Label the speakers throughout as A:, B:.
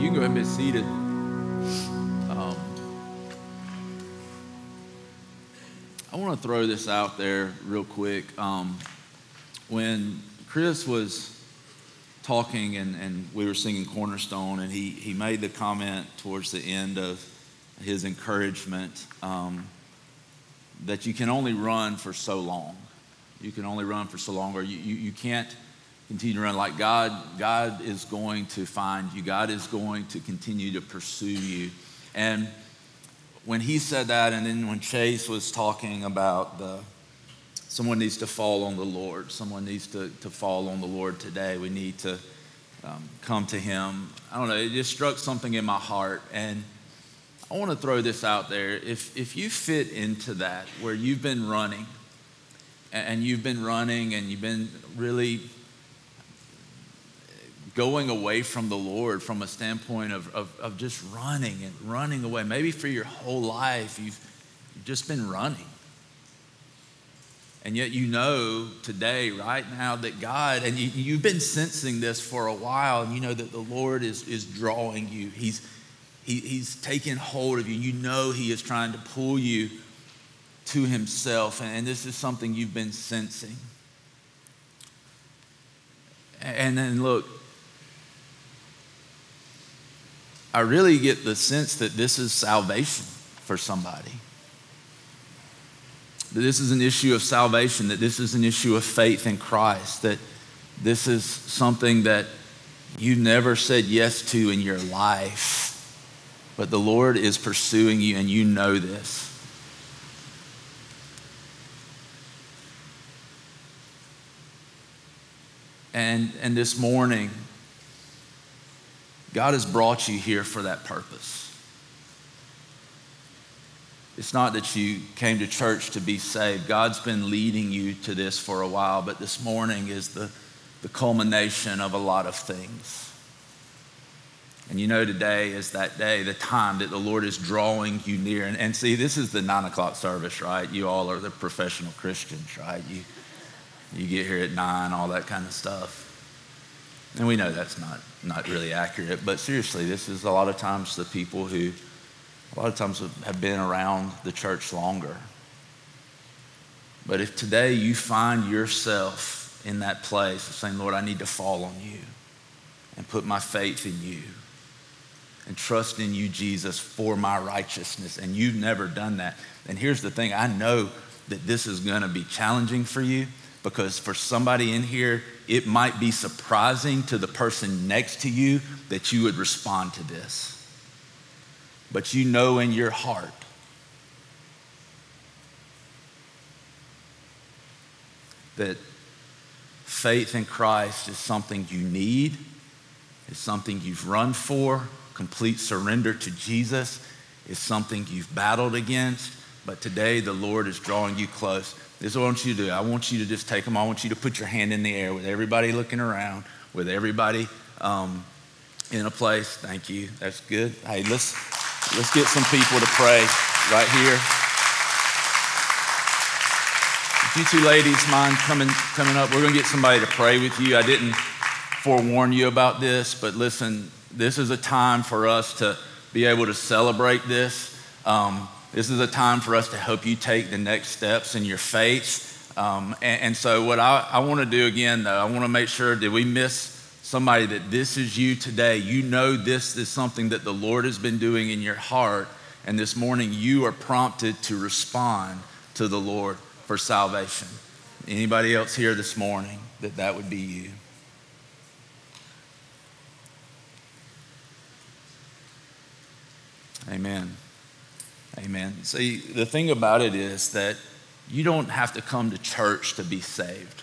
A: you can go ahead and be seated. Um, I want to throw this out there real quick. Um, when Chris was talking and, and we were singing Cornerstone, and he, he made the comment towards the end of his encouragement um, that you can only run for so long. You can only run for so long, or you, you, you can't continue to run like God. God is going to find you. God is going to continue to pursue you. And when he said that, and then when Chase was talking about the someone needs to fall on the Lord, someone needs to, to fall on the Lord today. We need to um, come to Him. I don't know, it just struck something in my heart. And I want to throw this out there. If, if you fit into that, where you've been running, and you've been running and you've been really going away from the Lord from a standpoint of, of, of, just running and running away. Maybe for your whole life, you've, just been running. And yet, you know today, right now, that God, and you, have been sensing this for a while, and you know that the Lord is, is drawing you. He's, he, he's taking hold of you. You know He is trying to pull you to Himself, and, and this is something you've been sensing. And then, look, I really get the sense that this is salvation for somebody. That this is an issue of salvation, that this is an issue of faith in Christ, that this is something that you never said yes to in your life, but the Lord is pursuing you and you know this. And, and this morning, God has brought you here for that purpose. It's not that you came to church to be saved. God's been leading you to this for a while, but this morning is the, the culmination of a lot of things. And you know, today is that day, the time that the Lord is drawing you near. And, and see, this is the nine o'clock service, right? You all are the professional Christians, right? You, you get here at nine, all that kind of stuff. And we know that's not, not really accurate, but seriously, this is a lot of times the people who, a lot of times have been around the church longer. But if today you find yourself in that place of saying, Lord, I need to fall on you and put my faith in you and trust in you, Jesus, for my righteousness, and you've never done that. And here's the thing I know that this is going to be challenging for you because for somebody in here, it might be surprising to the person next to you that you would respond to this. But you know in your heart that faith in Christ is something you need, it's something you've run for, complete surrender to Jesus is something you've battled against, but today the Lord is drawing you close. This is what I want you to do. I want you to just take them. I want you to put your hand in the air with everybody looking around, with everybody um, in a place. Thank you. That's good. Hey, let's let's get some people to pray right here. If you two ladies mind coming coming up, we're gonna get somebody to pray with you. I didn't forewarn you about this, but listen, this is a time for us to be able to celebrate this. Um, this is a time for us to help you take the next steps in your faith. Um, and, and, so, what I, I want to do again, though, I want to make sure that we miss somebody that this is you today. You know this is something that the Lord has been doing in your heart. And this morning, you are prompted to respond to the Lord for salvation. Anybody else here this morning that that would be you? Amen. Amen. See, the thing about it is that you don't have to come to church to be saved.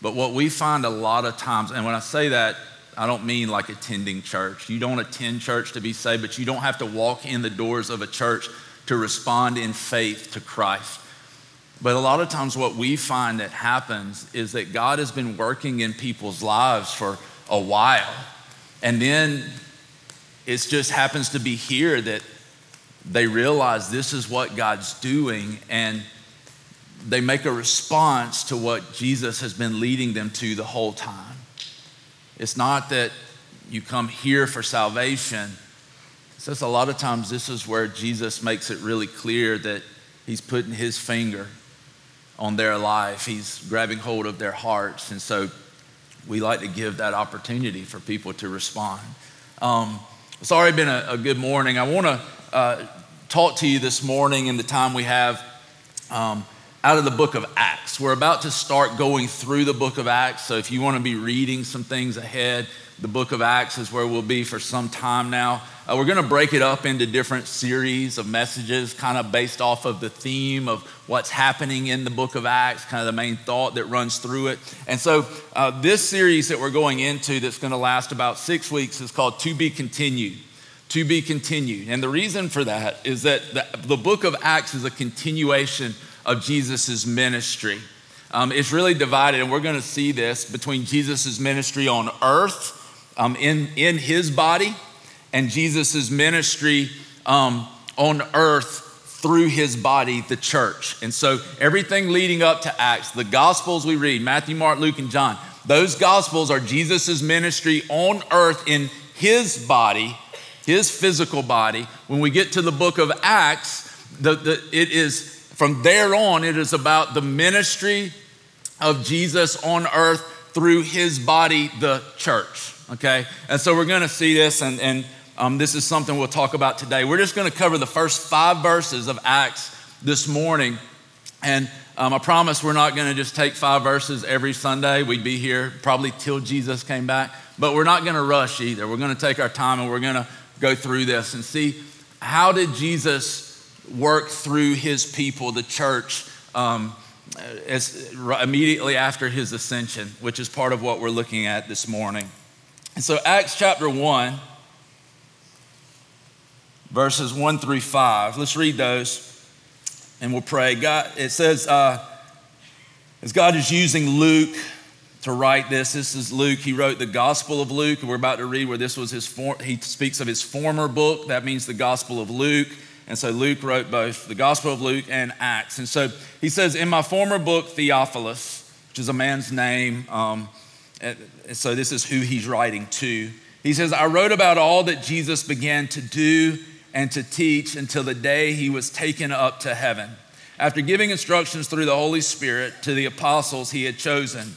A: But what we find a lot of times, and when I say that, I don't mean like attending church. You don't attend church to be saved, but you don't have to walk in the doors of a church to respond in faith to Christ. But a lot of times, what we find that happens is that God has been working in people's lives for a while. And then it just happens to be here that they realize this is what God's doing and they make a response to what Jesus has been leading them to the whole time. It's not that you come here for salvation. It says a lot of times this is where Jesus makes it really clear that he's putting his finger on their life, he's grabbing hold of their hearts. And so we like to give that opportunity for people to respond. Um, it's already been a, a good morning. I want to uh, talk to you this morning in the time we have um, out of the book of Acts. We're about to start going through the book of Acts. So if you want to be reading some things ahead, the book of Acts is where we'll be for some time now. Uh, we're going to break it up into different series of messages, kind of based off of the theme of what's happening in the book of Acts, kind of the main thought that runs through it. And so, uh, this series that we're going into, that's going to last about six weeks, is called To Be Continued. To Be Continued. And the reason for that is that the, the book of Acts is a continuation of Jesus' ministry. Um, it's really divided, and we're going to see this between Jesus' ministry on earth um, in, in his body and Jesus' ministry um, on earth through his body, the church. And so everything leading up to Acts, the Gospels we read, Matthew, Mark, Luke, and John, those Gospels are Jesus' ministry on earth in his body, his physical body. When we get to the book of Acts, the, the, it is from there on, it is about the ministry of Jesus on earth through his body, the church okay? And so we're gonna see this, and, and um, this is something we'll talk about today. We're just gonna cover the first five verses of Acts this morning. And um, I promise we're not gonna just take five verses every Sunday. We'd be here probably till Jesus came back, but we're not gonna rush either. We're gonna take our time and we're gonna go through this and see how did Jesus work through his people, the church, um, as, immediately after his ascension, which is part of what we're looking at this morning. And so, Acts chapter 1, verses 1 through 5, let's read those and we'll pray. God, it says, uh, as God is using Luke to write this, this is Luke. He wrote the Gospel of Luke, we're about to read where this was his, for, he speaks of his former book. That means the Gospel of Luke. And so Luke wrote both the Gospel of Luke and Acts. And so he says, In my former book, Theophilus, which is a man's name, um, so this is who he's writing to. He says, I wrote about all that Jesus began to do and to teach until the day he was taken up to heaven. After giving instructions through the Holy Spirit to the apostles he had chosen,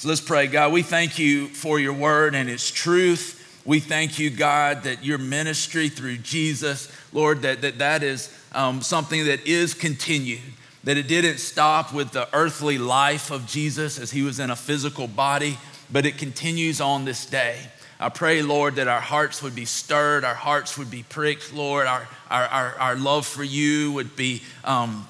A: So let's pray. God, we thank you for your word and its truth. We thank you, God, that your ministry through Jesus, Lord, that that, that is um, something that is continued, that it didn't stop with the earthly life of Jesus as he was in a physical body but it continues on this day. I pray, Lord, that our hearts would be stirred, our hearts would be pricked, Lord, our, our, our, our love for you would be, um,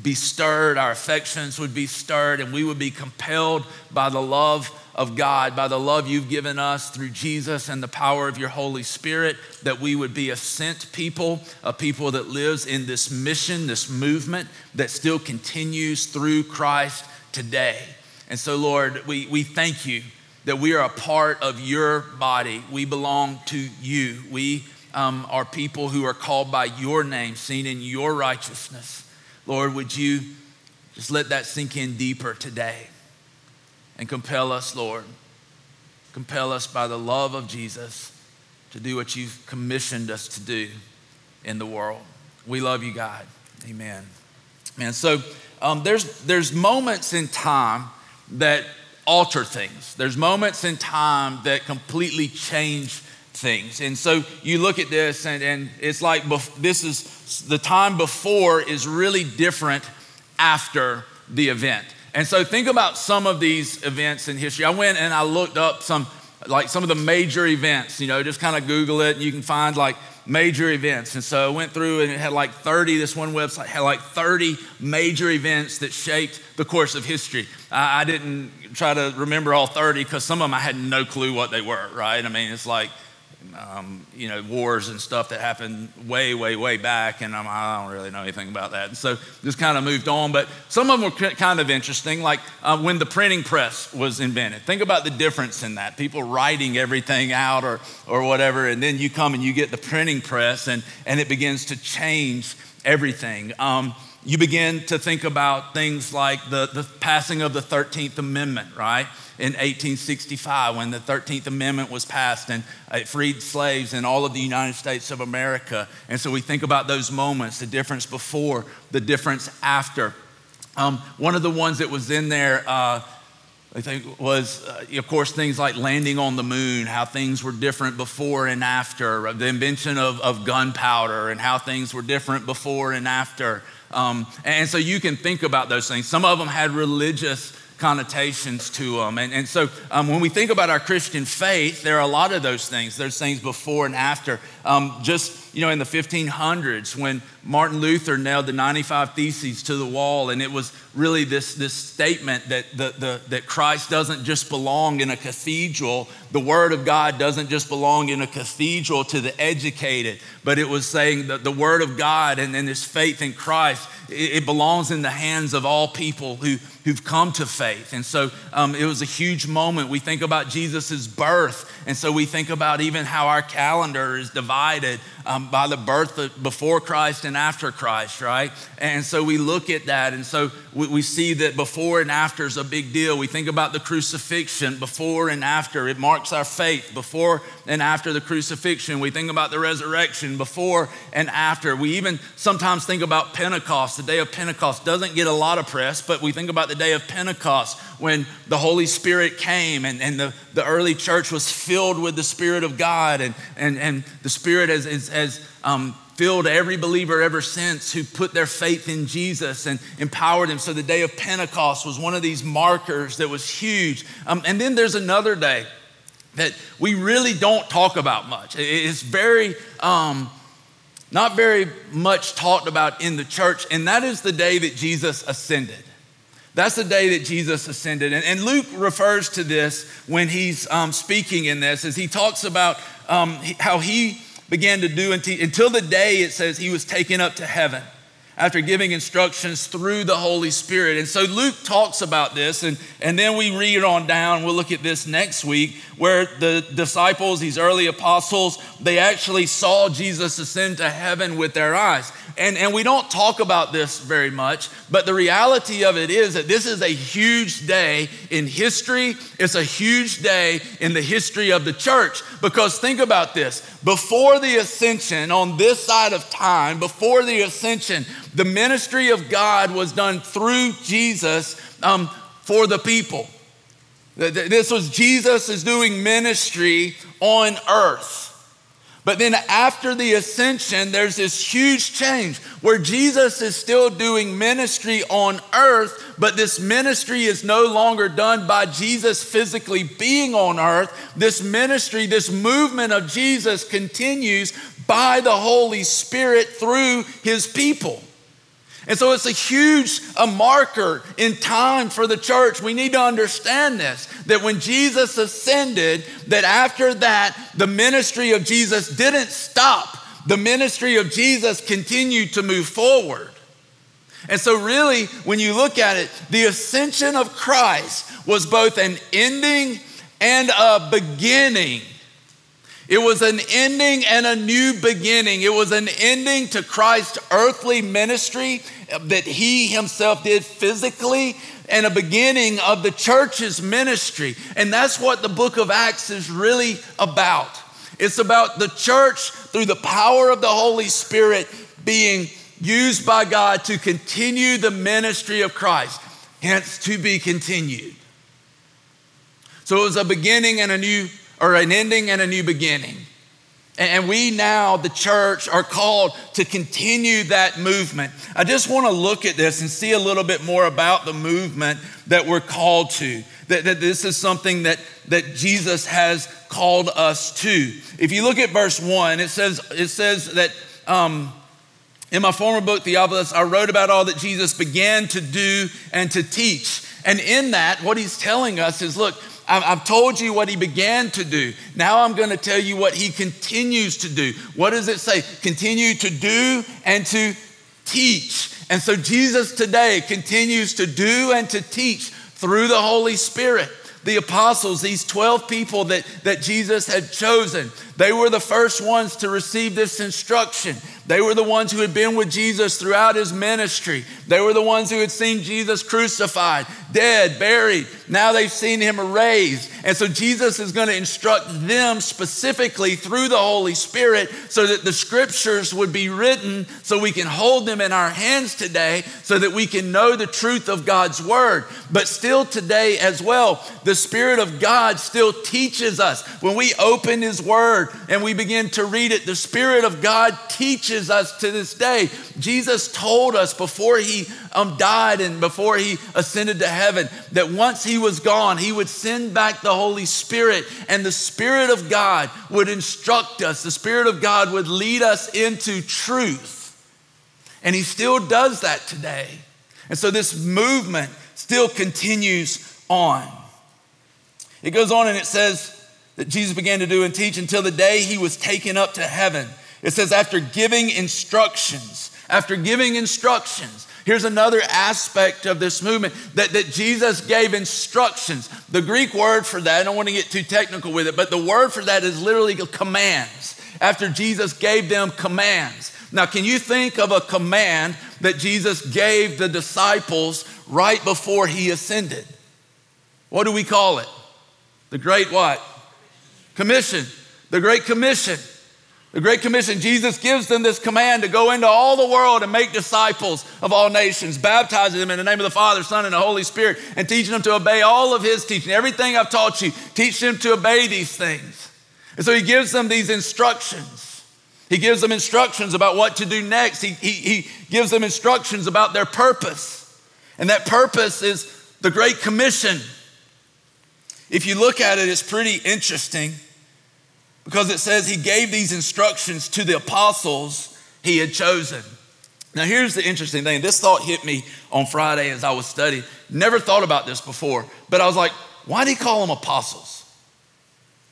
A: be stirred, our affections would be stirred, and we would be compelled by the love of God, by the love you've given us through Jesus and the power of your Holy Spirit, that we would be a sent people, a people that lives in this mission, this movement that still continues through Christ today. And so, Lord, we, we thank you that we are a part of your body. We belong to you. We um, are people who are called by your name, seen in your righteousness. Lord, would you just let that sink in deeper today and compel us, Lord, compel us by the love of Jesus to do what you've commissioned us to do in the world. We love you, God. Amen. Man, so um, there's, there's moments in time that alter things. There's moments in time that completely change things. And so you look at this, and, and it's like this is the time before is really different after the event. And so think about some of these events in history. I went and I looked up some, like some of the major events, you know, just kind of Google it, and you can find like major events. And so I went through and it had like 30, this one website had like 30 major events that shaped the course of history. I, I didn't try to remember all 30 because some of them I had no clue what they were, right? I mean, it's like um, you know, wars and stuff that happened way, way, way back, and I'm, I don't really know anything about that. And so just kind of moved on. But some of them were kind of interesting, like uh, when the printing press was invented. Think about the difference in that. People writing everything out or, or whatever, and then you come and you get the printing press, and, and it begins to change everything. Um, you begin to think about things like the, the passing of the 13th Amendment, right? In 1865, when the 13th Amendment was passed and it freed slaves in all of the United States of America. And so we think about those moments the difference before, the difference after. Um, one of the ones that was in there, uh, I think, was, uh, of course, things like landing on the moon, how things were different before and after, the invention of, of gunpowder, and how things were different before and after. Um, and so you can think about those things. Some of them had religious connotations to them. And, and so um, when we think about our Christian faith, there are a lot of those things. There's things before and after. Um, just you know, in the 1500s when Martin Luther nailed the 95 Theses to the wall, and it was really this, this statement that, the, the, that Christ doesn't just belong in a cathedral, the Word of God doesn't just belong in a cathedral to the educated, but it was saying that the Word of God and, and this faith in Christ, it, it belongs in the hands of all people who, who've come to faith. And so um, it was a huge moment. We think about Jesus' birth, and so we think about even how our calendar is divided um, by the birth of, before Christ and after Christ, right? And so we look at that, and so we, we see that before and after is a big deal. We think about the crucifixion, before and after. It marks our faith, before and after the crucifixion. We think about the resurrection, before and after. We even sometimes think about Pentecost. The day of Pentecost doesn't get a lot of press, but we think about the day of Pentecost when the Holy Spirit came and, and the, the early church was filled with the Spirit of God, and, and, and the Spirit has, has, has um, filled every believer ever since who put their faith in Jesus and empowered him. So the day of Pentecost was one of these markers that was huge. Um, and then there's another day that we really don't talk about much. It's very, um, not very much talked about in the church, and that is the day that Jesus ascended. That's the day that Jesus ascended. And, and Luke refers to this when he's um, speaking in this, as he talks about um, how he began to do until the day it says he was taken up to heaven after giving instructions through the Holy Spirit. And so Luke talks about this, and, and then we read on down. We'll look at this next week, where the disciples, these early apostles, they actually saw Jesus ascend to heaven with their eyes. And, and we don't talk about this very much, but the reality of it is that this is a huge day in history. It's a huge day in the history of the church. Because think about this before the ascension, on this side of time, before the ascension, the ministry of God was done through Jesus um, for the people. This was Jesus is doing ministry on earth. But then after the ascension, there's this huge change where Jesus is still doing ministry on earth, but this ministry is no longer done by Jesus physically being on earth. This ministry, this movement of Jesus continues by the Holy Spirit through his people. And so it's a huge a marker in time for the church. We need to understand this that when Jesus ascended, that after that, the ministry of Jesus didn't stop. The ministry of Jesus continued to move forward. And so, really, when you look at it, the ascension of Christ was both an ending and a beginning it was an ending and a new beginning. It was an ending to Christ's earthly ministry that he himself did physically and a beginning of the church's ministry. And that's what the book of Acts is really about. It's about the church through the power of the Holy Spirit being used by God to continue the ministry of Christ, hence to be continued. So it was a beginning and a new or an ending and a new beginning. And we now, the church, are called to continue that movement. I just want to look at this and see a little bit more about the movement that we're called to. That, that this is something that, that Jesus has called us to. If you look at verse one, it says, it says that um, in my former book, Theophilus, I wrote about all that Jesus began to do and to teach. And in that, what he's telling us is look, I've told you what he began to do. Now I'm going to tell you what he continues to do. What does it say? Continue to do and to teach. And so Jesus today continues to do and to teach through the Holy Spirit the apostles, these 12 people that, that Jesus had chosen, they were the first ones to receive this instruction. They were the ones who had been with Jesus throughout his ministry. They were the ones who had seen Jesus crucified, dead, buried. Now they've seen him raised. And so Jesus is going to instruct them specifically through the Holy Spirit so that the scriptures would be written so we can hold them in our hands today so that we can know the truth of God's word. But still today as well, the Spirit of God still teaches us. When we open his word and we begin to read it, the Spirit of God teaches teaches us to this day. Jesus told us before he um, died and before he ascended to heaven that once he was gone, he would send back the Holy Spirit, and the Spirit of God would instruct us. The Spirit of God would lead us into truth. And he still does that today. And so this movement still continues on. It goes on and it says that Jesus began to do and teach until the day he was taken up to heaven. It says, after giving instructions, after giving instructions, Here's another aspect of this movement that, that Jesus gave instructions. The Greek word for that, I don't want to get too technical with it, but the word for that is literally commands. After Jesus gave them commands. Now, can you think of a command that Jesus gave the disciples right before he ascended? What do we call it? The Great what? Commission. The Great Commission. The Great Commission, Jesus gives them this command to go into all the world and make disciples of all nations, baptizing them in the name of the Father, Son, and the Holy Spirit, and teaching them to obey all of His teaching. Everything I've taught you, teach them to obey these things. And so He gives them these instructions. He gives them instructions about what to do next. He, he, he gives them instructions about their purpose. And that purpose is the Great Commission. If you look at it, it's pretty interesting because it says he gave these instructions to the apostles he had chosen. Now, here's the interesting thing. This thought hit me on Friday as I was studying. Never thought about this before, but I was like, why did he call them apostles?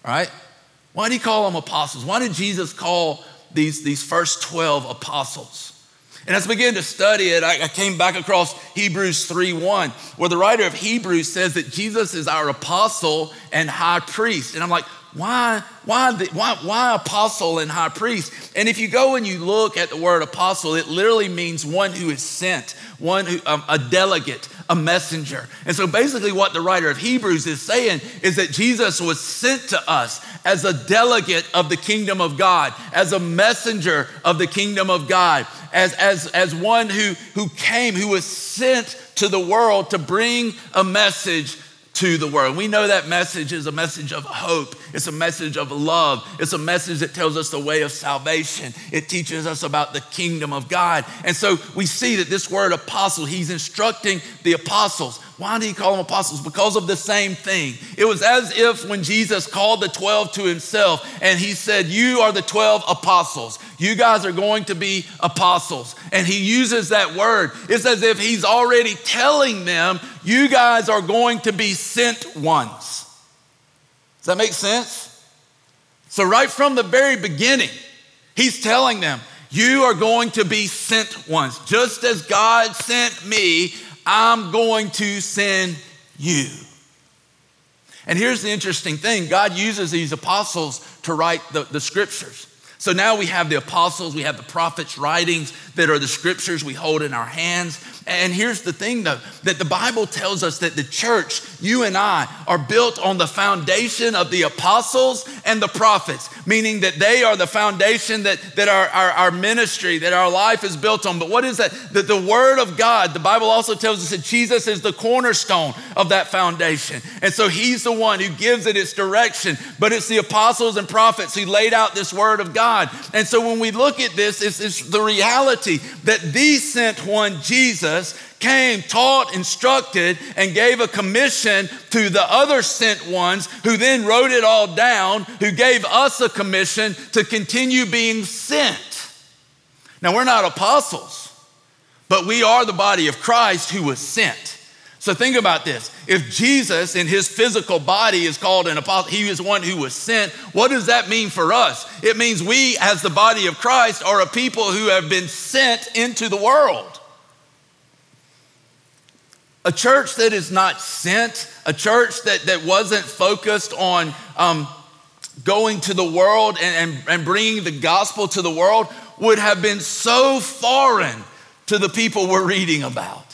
A: Right? Why did he call them apostles? Why did Jesus call these, these first 12 apostles? And as I began to study it, I, I came back across Hebrews 3 1, where the writer of Hebrews says that Jesus is our apostle and high priest. And I'm like, why, why, the, why, why apostle and high priest? And if you go and you look at the word apostle, it literally means one who is sent, one who, um, a delegate, a messenger. And so basically, what the writer of Hebrews is saying is that Jesus was sent to us as a delegate of the kingdom of God, as a messenger of the kingdom of God, as, as, as one who, who came, who was sent to the world to bring a message to the world. We know that message is a message of hope. It's a message of love. It's a message that tells us the way of salvation. It teaches us about the kingdom of God. And so we see that this word apostle, he's instructing the apostles why did he call them apostles? Because of the same thing. It was as if when Jesus called the 12 to himself and he said, You are the 12 apostles. You guys are going to be apostles. And he uses that word. It's as if he's already telling them, You guys are going to be sent ones. Does that make sense? So, right from the very beginning, he's telling them, You are going to be sent ones. Just as God sent me, I'm going to send you. And here's the interesting thing God uses these apostles to write the, the scriptures. So now we have the apostles, we have the prophets' writings that are the scriptures we hold in our hands. And here's the thing though that the Bible tells us that the church, you and I, are built on the foundation of the apostles and the prophets, meaning that they are the foundation that, that our, our, our ministry, that our life is built on. But what is that? That the Word of God, the Bible also tells us that Jesus is the cornerstone of that foundation. And so He's the one who gives it its direction, but it's the apostles and prophets who laid out this Word of God. And so when we look at this, it's, it's the reality that the sent one, Jesus, came, taught, instructed, and gave a commission to the other sent ones who then wrote it all down, who gave us a commission to continue being sent. Now, we're not apostles, but we are the body of Christ who was sent. So think about this. If Jesus in his physical body is called an apostle, he is one who was sent, what does that mean for us? It means we, as the body of Christ, are a people who have been sent into the world. A church that is not sent, a church that, that wasn't focused on um, going to the world and, and, and bringing the gospel to the world, would have been so foreign to the people we're reading about.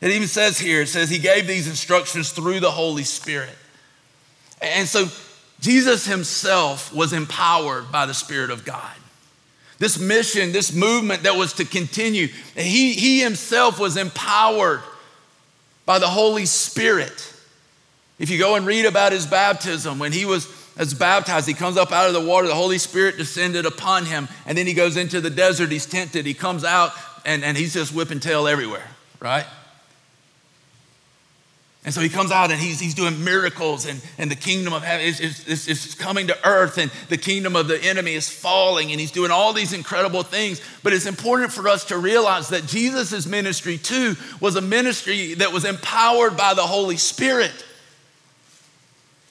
A: It even says here, it says he gave these instructions through the Holy Spirit. And so Jesus himself was empowered by the Spirit of God. This mission, this movement that was to continue, he, he himself was empowered by the Holy Spirit. If you go and read about his baptism, when he was as baptized, he comes up out of the water, the Holy Spirit descended upon him, and then he goes into the desert, he's tempted, he comes out, and, and he's just whipping tail everywhere, right? And so he comes out and he's, he's doing miracles, and, and the kingdom of heaven is, is, is, coming to earth, and the kingdom of the enemy is falling, and he's doing all these incredible things. But it's important for us to realize that Jesus' ministry, too, was a ministry that was empowered by the Holy Spirit.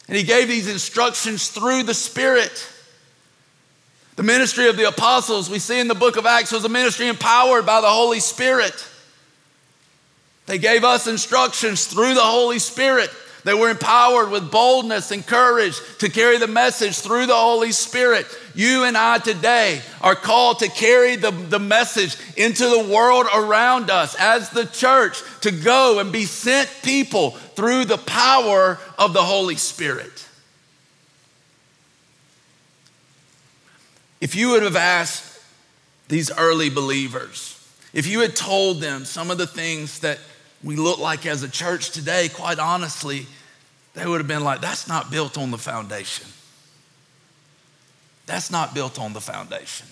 A: And he gave these instructions through the Spirit. The ministry of the apostles, we see in the book of Acts, was a ministry empowered by the Holy Spirit. They gave us instructions through the Holy Spirit. They were empowered with boldness and courage to carry the message through the Holy Spirit. You and I today are called to carry the, the message into the world around us as the church to go and be sent people through the power of the Holy Spirit. If you would have asked these early believers, if you had told them some of the things that we look like as a church today, quite honestly, they would have been like, that's not built on the foundation. That's not built on the foundation.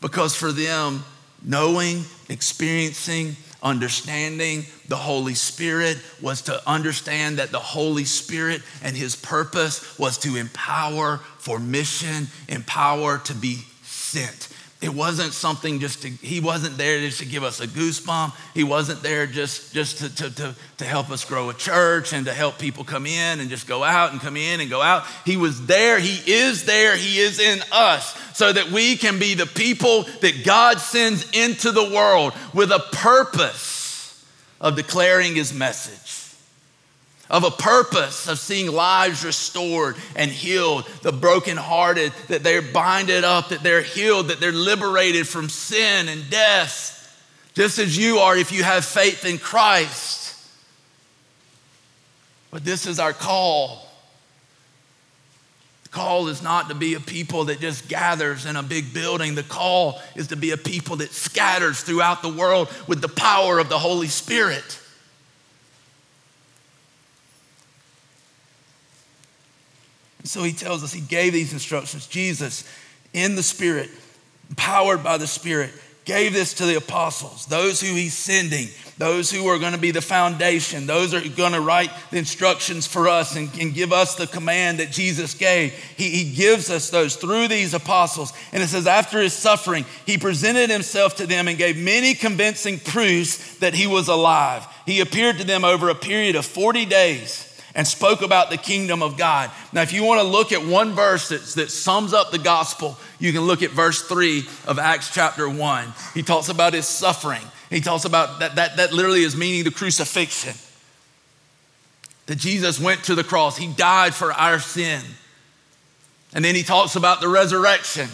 A: Because for them, knowing, experiencing, understanding the Holy Spirit was to understand that the Holy Spirit and His purpose was to empower for mission, empower to be sent. It wasn't something just to, he wasn't there just to give us a goosebump. He wasn't there just, just to, to, to, to help us grow a church and to help people come in and just go out and come in and go out. He was there, he is there, he is in us so that we can be the people that God sends into the world with a purpose of declaring his message of a purpose of seeing lives restored and healed, the brokenhearted, that they're binded up, that they're healed, that they're liberated from sin and death, just as you are if you have faith in Christ. But this is our call. The call is not to be a people that just gathers in a big building. The call is to be a people that scatters throughout the world with the power of the Holy Spirit. So he tells us he gave these instructions. Jesus, in the Spirit, empowered by the Spirit, gave this to the apostles, those who he's sending, those who are going to be the foundation, those are going to write the instructions for us and, and give us the command that Jesus gave. He, he gives us those through these apostles. And it says, after his suffering, he presented himself to them and gave many convincing proofs that he was alive. He appeared to them over a period of 40 days and spoke about the kingdom of God. Now, if you want to look at one verse that, that sums up the gospel, you can look at verse 3 of Acts chapter 1. He talks about his suffering. He talks about that, that, that literally is meaning the crucifixion. That Jesus went to the cross, he died for our sin. And then he talks about the resurrection.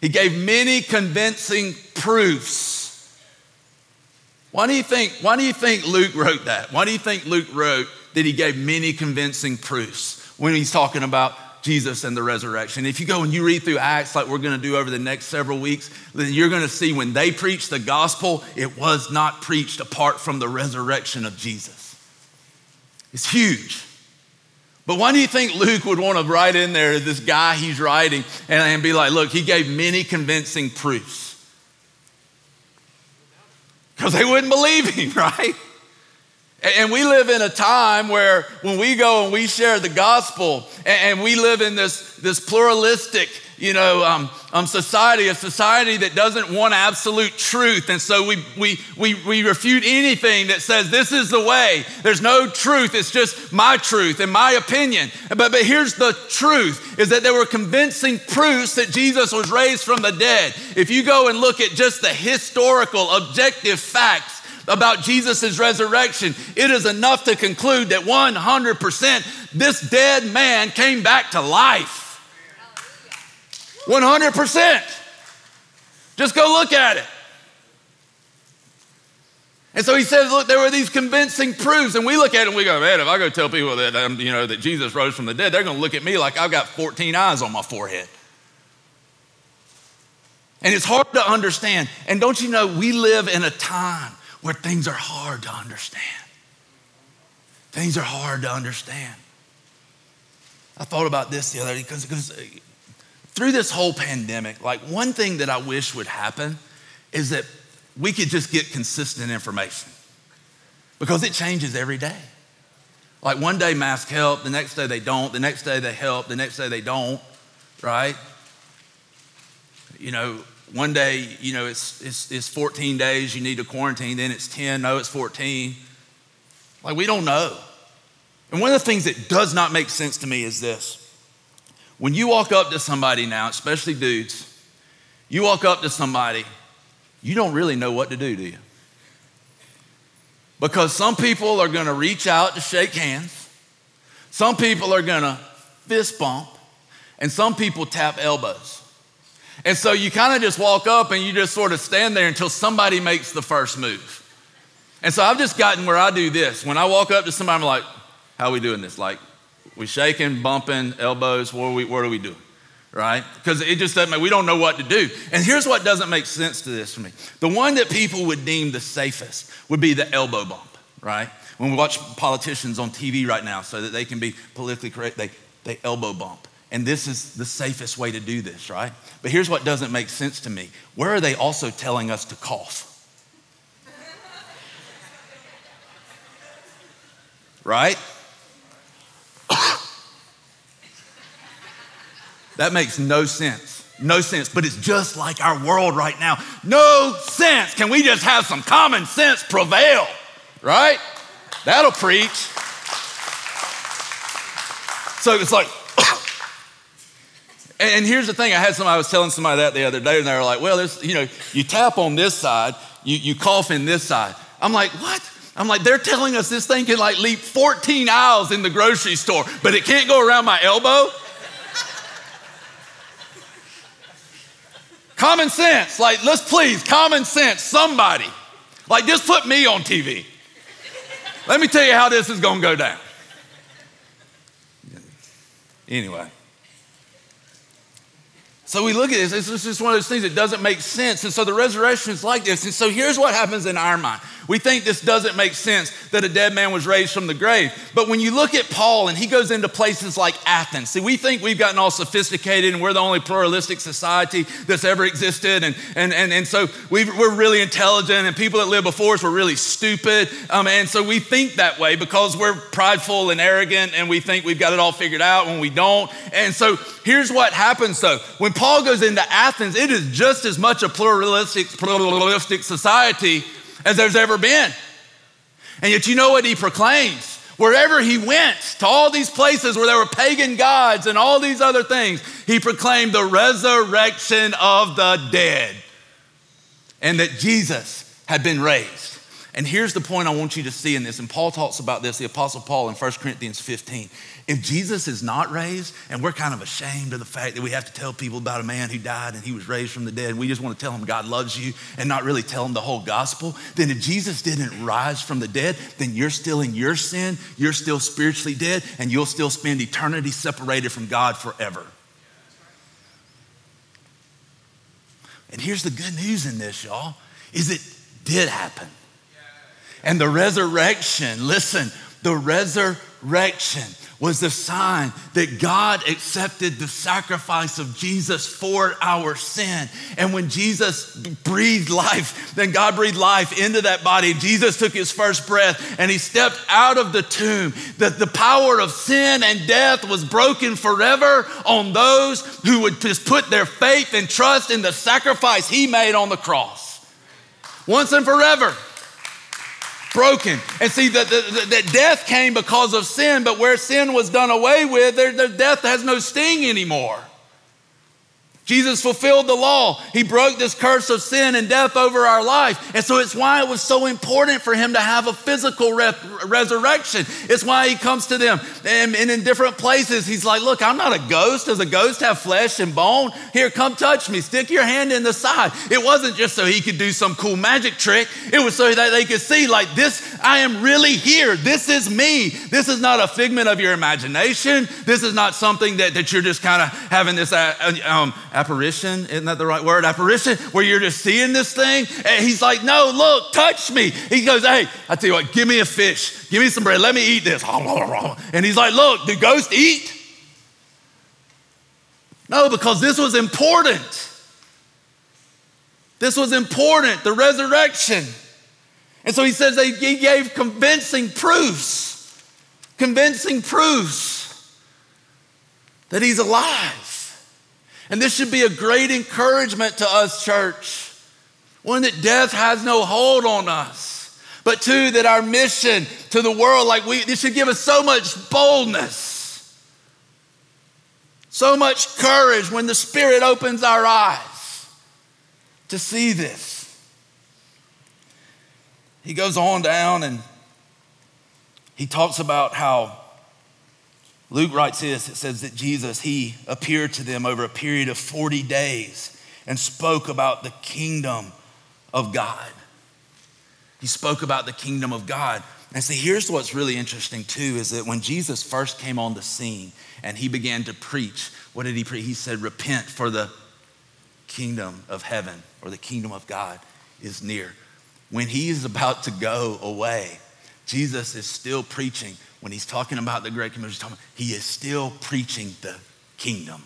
A: He gave many convincing proofs. Why do you think, why do you think Luke wrote that? Why do you think Luke wrote that he gave many convincing proofs when he's talking about Jesus and the resurrection. If you go and you read through Acts, like we're going to do over the next several weeks, then you're going to see when they preached the gospel, it was not preached apart from the resurrection of Jesus. It's huge. But why do you think Luke would want to write in there this guy he's writing and, and be like, look, he gave many convincing proofs? Because they wouldn't believe him, right? And we live in a time where when we go and we share the gospel and we live in this, this pluralistic, you know, um, um, society, a society that doesn't want absolute truth. And so we, we, we, we refute anything that says this is the way. There's no truth. It's just my truth and my opinion. But, but here's the truth is that there were convincing proofs that Jesus was raised from the dead. If you go and look at just the historical, objective facts, about Jesus' resurrection, it is enough to conclude that 100% this dead man came back to life. 100%. Just go look at it. And so he says, look, there were these convincing proofs, and we look at it and we go, man, if I go tell people that um, you know that Jesus rose from the dead, they're going to look at me like I've got 14 eyes on my forehead. And it's hard to understand. And don't you know, we live in a time where things are hard to understand. Things are hard to understand. I thought about this the other day because uh, through this whole pandemic, like one thing that I wish would happen is that we could just get consistent information because it changes every day. Like one day masks help, the next day they don't, the next day they help, the next day they don't, right? You know, one day, you know, it's, it's, it's 14 days, you need to quarantine, then it's 10, no, it's 14. Like, we don't know. And one of the things that does not make sense to me is this. When you walk up to somebody now, especially dudes, you walk up to somebody, you don't really know what to do, do you? Because some people are gonna reach out to shake hands, some people are gonna fist bump, and some people tap elbows. And so you kind of just walk up and you just sort of stand there until somebody makes the first move. And so I've just gotten where I do this. When I walk up to somebody, I'm like, how are we doing this? Like, we shaking, bumping, elbows, what are we, what are we doing? Right? Because it just doesn't make, we don't know what to do. And here's what doesn't make sense to this for me. The one that people would deem the safest would be the elbow bump, right? When we watch politicians on TV right now so that they can be politically correct, they, they elbow bump. And this is the safest way to do this, right? But here's what doesn't make sense to me. Where are they also telling us to cough? right? that makes no sense. No sense, but it's just like our world right now. No sense. Can we just have some common sense prevail? Right? That'll preach. So it's like, and here's the thing I had somebody, I was telling somebody that the other day, and they were like, well, there's, you know, you tap on this side, you, you cough in this side. I'm like, what? I'm like, they're telling us this thing can like leap 14 aisles in the grocery store, but it can't go around my elbow? common sense, like, let's please, common sense, somebody. Like, just put me on TV. Let me tell you how this is gonna go down. Anyway. So we look at this, it's just one of those things that doesn't make sense. And so the resurrection is like this. And so here's what happens in our mind. We think this doesn't make sense that a dead man was raised from the grave. But when you look at Paul and he goes into places like Athens, see, we think we've gotten all sophisticated and we're the only pluralistic society that's ever existed. And, and, and, and so we are really intelligent and people that lived before us were really stupid. Um, and so we think that way because we're prideful and arrogant and we think we've got it all figured out when we don't. And so here's what happens though. When Paul goes into Athens, it is just as much a pluralistic, pluralistic society as there's ever been. And yet, you know what he proclaims? Wherever he went, to all these places where there were pagan gods and all these other things, he proclaimed the resurrection of the dead and that Jesus had been raised. And here's the point I want you to see in this, and Paul talks about this, the Apostle Paul in 1 Corinthians 15. If Jesus is not raised, and we're kind of ashamed of the fact that we have to tell people about a man who died and he was raised from the dead, we just want to tell them God loves you and not really tell them the whole gospel, then if Jesus didn't rise from the dead, then you're still in your sin, you're still spiritually dead, and you'll still spend eternity separated from God forever. And here's the good news in this, y'all, is it did happen. And the resurrection, listen, the resurrection was the sign that God accepted the sacrifice of Jesus for our sin. And when Jesus breathed life, then God breathed life into that body. Jesus took his first breath and he stepped out of the tomb. That the power of sin and death was broken forever on those who would just put their faith and trust in the sacrifice he made on the cross. Once and forever broken. And see, that, that, death came because of sin, but where sin was done away with, death has no sting anymore. Jesus fulfilled the law. He broke this curse of sin and death over our life. And so it's why it was so important for him to have a physical re- resurrection. It's why he comes to them and, and, in different places. He's like, Look, I'm not a ghost. Does a ghost have flesh and bone? Here, come touch me. Stick your hand in the side. It wasn't just so he could do some cool magic trick, it was so that they could see, like, this, I am really here. This is me. This is not a figment of your imagination. This is not something that, that you're just kind of having this. Uh, um, apparition, isn't that the right word? Apparition, where you're just seeing this thing. And he's like, No, look, touch me. He goes, Hey, I tell you what, give me a fish, give me some bread, let me eat this. And he's like, Look, do ghosts eat? No, because this was important. This was important, the resurrection. And so he says that he gave convincing proofs, convincing proofs that he's alive. And this should be a great encouragement to us, church. One, that death has no hold on us. But two, that our mission to the world, like we, this should give us so much boldness, so much courage when the Spirit opens our eyes to see this. He goes on down and he talks about how Luke writes this it says that Jesus, he appeared to them over a period of 40 days and spoke about the kingdom of God. He spoke about the kingdom of God. And see, here's what's really interesting too is that when Jesus first came on the scene and he began to preach, what did he preach? He said, Repent, for the kingdom of heaven or the kingdom of God is near. When he is about to go away, Jesus is still preaching when he's talking about the Great Commission, he is still preaching the kingdom.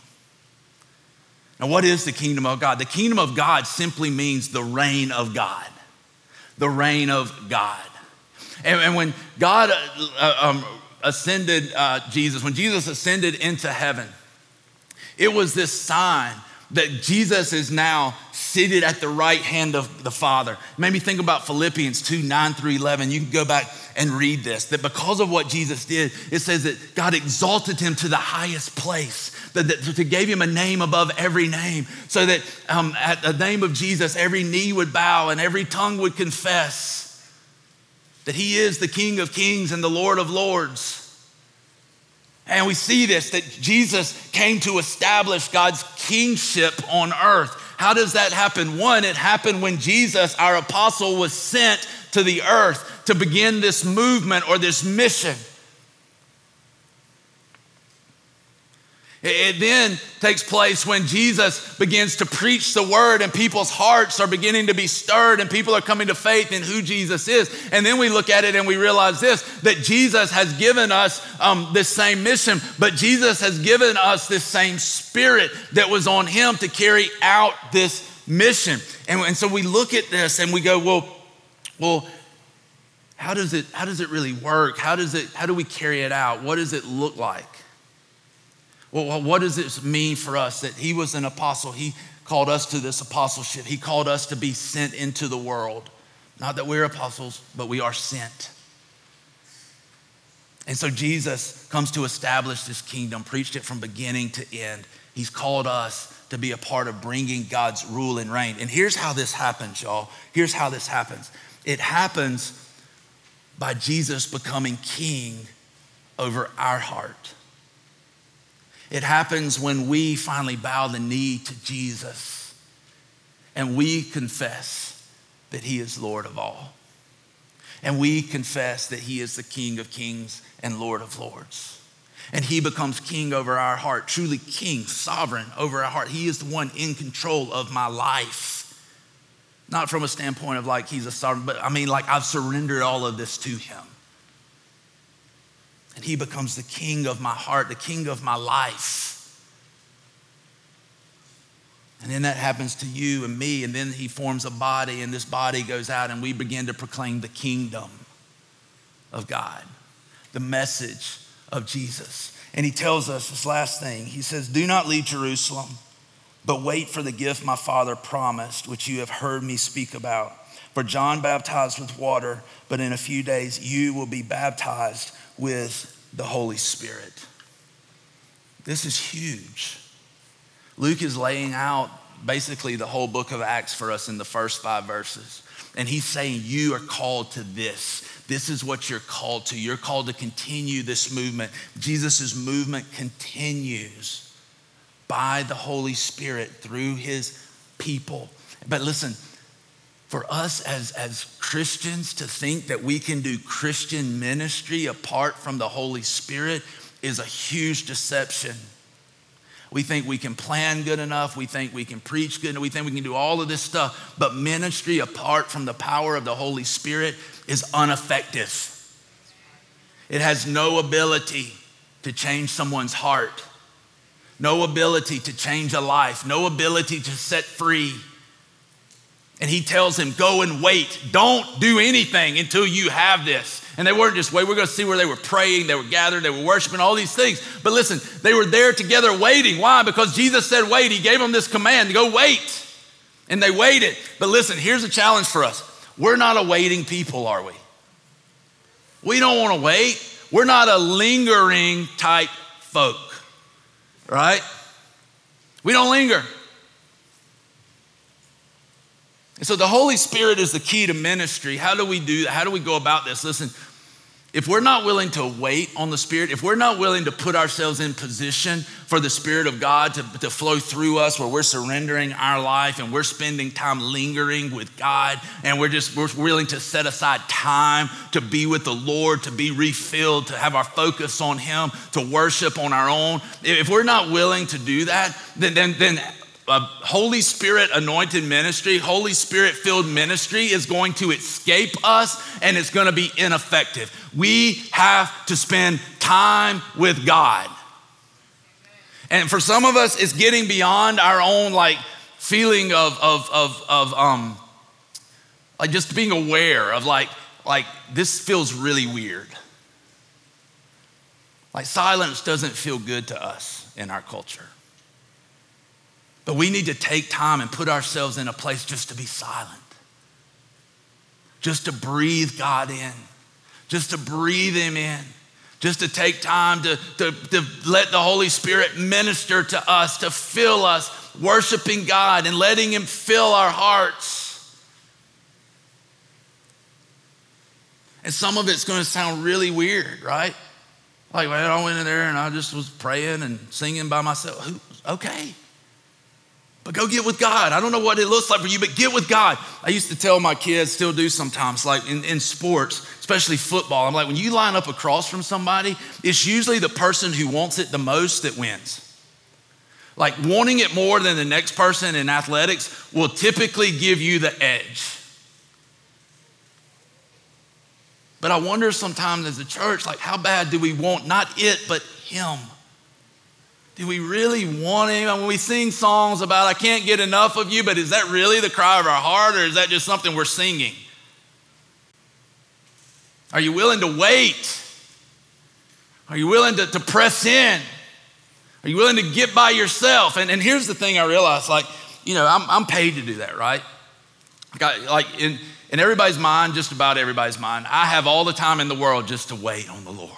A: Now, what is the kingdom of God? The kingdom of God simply means the reign of God. The reign of God. And, and when God uh, uh um, ascended uh, Jesus, when Jesus ascended into heaven, it was this sign that Jesus is now seated at the right hand of the Father. Made me think about Philippians 2 9 through 11. You can go back and read this that because of what Jesus did, it says that God exalted him to the highest place, that, that gave him a name above every name, so that um, at the name of Jesus, every knee would bow and every tongue would confess that he is the King of kings and the Lord of lords. And we see this that Jesus came to establish God's kingship on earth. How does that happen? One, it happened when Jesus, our apostle, was sent to the earth to begin this movement or this mission. It then takes place when Jesus begins to preach the word and people's hearts are beginning to be stirred and people are coming to faith in who Jesus is. And then we look at it and we realize this that Jesus has given us um, this same mission, but Jesus has given us this same spirit that was on him to carry out this mission. And, and so we look at this and we go, well, well, how does it, how does it really work? How, does it, how do we carry it out? What does it look like? Well, what does this mean for us that he was an apostle? He called us to this apostleship. He called us to be sent into the world. Not that we're apostles, but we are sent. And so Jesus comes to establish this kingdom, preached it from beginning to end. He's called us to be a part of bringing God's rule and reign. And here's how this happens, y'all. Here's how this happens it happens by Jesus becoming king over our heart. It happens when we finally bow the knee to Jesus and we confess that He is Lord of all. And we confess that He is the King of kings and Lord of lords. And He becomes King over our heart, truly King, sovereign over our heart. He is the one in control of my life. Not from a standpoint of like He's a sovereign, but I mean, like I've surrendered all of this to Him. And he becomes the king of my heart, the king of my life. And then that happens to you and me, and then he forms a body, and this body goes out, and we begin to proclaim the kingdom of God, the message of Jesus. And he tells us this last thing. He says, Do not leave Jerusalem, but wait for the gift my father promised, which you have heard me speak about. For John baptized with water, but in a few days you will be baptized with the Holy Spirit. This is huge. Luke is laying out basically the whole book of Acts for us in the first five verses. And he's saying, You are called to this. This is what you're called to. You're called to continue this movement. Jesus' movement continues by the Holy Spirit through his people. But listen, for us as, as Christians to think that we can do Christian ministry apart from the Holy Spirit is a huge deception. We think we can plan good enough. We think we can preach good enough. We think we can do all of this stuff. But ministry apart from the power of the Holy Spirit is ineffective. It has no ability to change someone's heart, no ability to change a life, no ability to set free. And he tells him, Go and wait. Don't do anything until you have this. And they weren't just waiting. We're going to see where they were praying, they were gathered, they were worshiping, all these things. But listen, they were there together waiting. Why? Because Jesus said, Wait. He gave them this command to go wait. And they waited. But listen, here's a challenge for us we're not a waiting people, are we? We don't want to wait. We're not a lingering type folk, right? We don't linger. And so the Holy Spirit is the key to ministry. How do we do that? How do we go about this? Listen, if we're not willing to wait on the Spirit, if we're not willing to put ourselves in position for the Spirit of God to, to flow through us, where we're surrendering our life and we're spending time lingering with God, and we're just we're willing to set aside time to be with the Lord, to be refilled, to have our focus on Him, to worship on our own. If we're not willing to do that, then, then, then a Holy Spirit anointed ministry, Holy Spirit filled ministry is going to escape us and it's going to be ineffective. We have to spend time with God. And for some of us, it's getting beyond our own like feeling of, of, of, of um, like just being aware of like, like this feels really weird. Like silence doesn't feel good to us in our culture. But we need to take time and put ourselves in a place just to be silent, just to breathe God in, just to breathe Him in, just to take time to, to, to let the Holy Spirit minister to us, to fill us, worshiping God and letting Him fill our hearts. And some of it's going to sound really weird, right? Like, well, I went in there and I just was praying and singing by myself. Okay. But go get with God. I don't know what it looks like for you, but get with God. I used to tell my kids, still do sometimes, like in, in sports, especially football. I'm like, when you line up across from somebody, it's usually the person who wants it the most that wins. Like wanting it more than the next person in athletics will typically give you the edge. But I wonder sometimes as a church, like, how bad do we want not it, but Him? Do we really want him? When we sing songs about, I can't get enough of you, but is that really the cry of our heart or is that just something we're singing? Are you willing to wait? Are you willing to, to press in? Are you willing to get by yourself? And, and here's the thing I realized like, you know, I'm, I'm paid to do that, right? like in, in everybody's mind, just about everybody's mind, I have all the time in the world just to wait on the Lord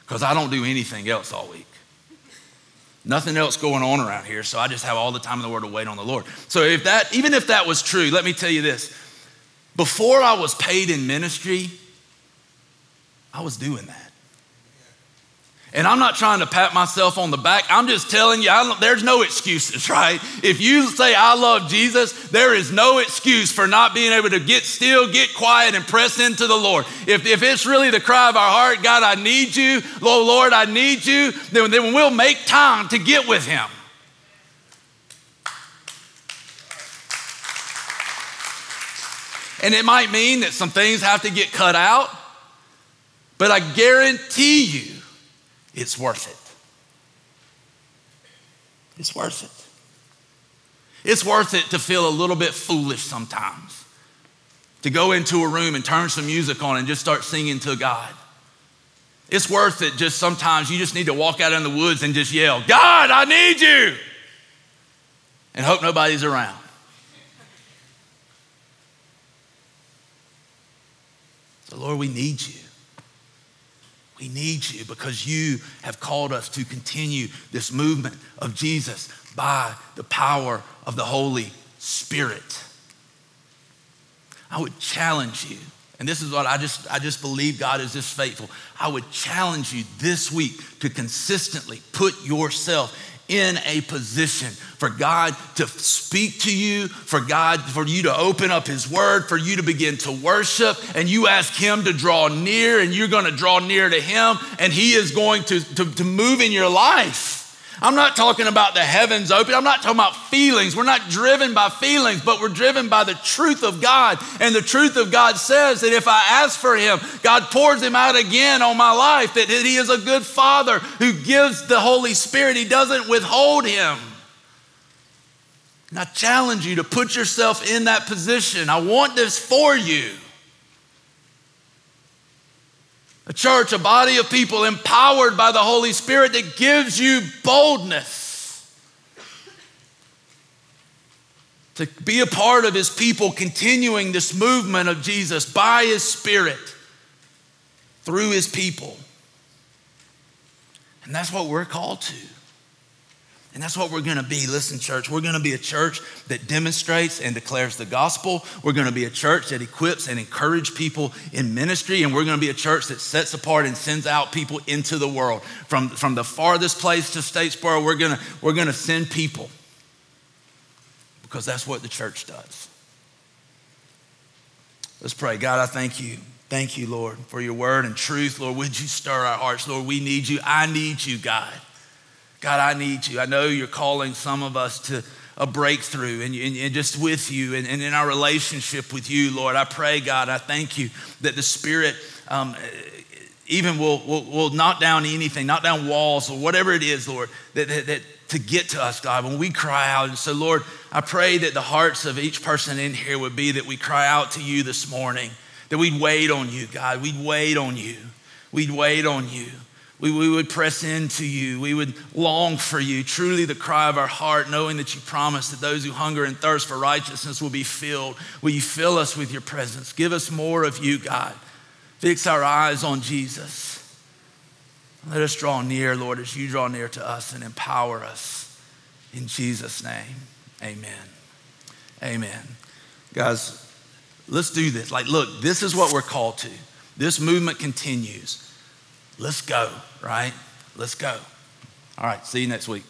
A: because I don't do anything else all week. Nothing else going on around here, so I just have all the time in the world to wait on the Lord. So if that, even if that was true, let me tell you this. Before I was paid in ministry, I was doing that. And I'm not trying to pat myself on the back. I'm just telling you, there's no excuses, right? If you say, I love Jesus, there is no excuse for not being able to get still, get quiet, and press into the Lord. If, if it's really the cry of our heart, God, I need you, Lord, Lord, I need you, then, then we'll make time to get with Him. And it might mean that some things have to get cut out. But I guarantee you, it's worth it. It's worth it. It's worth it to feel a little bit foolish sometimes, to go into a room and turn some music on and just start singing to God. It's worth it just sometimes you just need to walk out in the woods and just yell, God, I need you, and hope nobody's around. So, Lord, we need you. We need you because you have called us to continue this movement of Jesus by the power of the Holy Spirit. I would challenge you, and this is what I just I just believe God is this faithful. I would challenge you this week to consistently put yourself in a position for God to speak to you, for God, for you to open up His Word, for you to begin to worship, and you ask Him to draw near, and you're to draw near to Him, and He is going to, to, to move in your life. I'm not talking about the heavens open. I'm not talking about feelings. We're not driven by feelings, but we're driven by the truth of God. And the truth of God says that if I ask for Him, God pours Him out again on my life, that He is a good Father who gives the Holy Spirit, He doesn't withhold Him. And I challenge you to put yourself in that position. I want this for you. A church, a body of people empowered by the Holy Spirit that gives you boldness to be a part of His people, continuing this movement of Jesus by His Spirit through His people. And that's what we're called to. And that's what we're to be. Listen, church, we're to be a church that demonstrates and declares the gospel. We're to be a church that equips and encourages people in ministry. And we're to be a church that sets apart and sends out people into the world. From, from the farthest place to Statesboro, we're to, we're to send people because that's what the church does. Let's pray. God, I thank you. Thank you, Lord, for your word and truth. Lord, would you stir our hearts? Lord, we need you. I need you, God. God, I need you. I know you're calling some of us to a breakthrough and, and, and just with you and, and, in our relationship with you, Lord. I pray, God, I thank you that the Spirit um, even will, will, will knock down anything, knock down walls or whatever it is, Lord, that, that, that to get to us, God, when we cry out. And so, Lord, I pray that the hearts of each person in here would be that we cry out to you this morning, that we'd wait on you, God. We'd wait on you. We'd wait on you. We, we would press into you. We would long for you. Truly, the cry of our heart, knowing that you promise that those who hunger and thirst for righteousness will be filled. Will you fill us with your presence? Give us more of you, God. Fix our eyes on Jesus. Let us draw near, Lord, as you draw near to us and empower us. In Jesus' name, amen. Amen. Guys, let's do this. Like, look, this is what we're called to. This movement continues. Let's go, right? Let's go. All right, see you next week.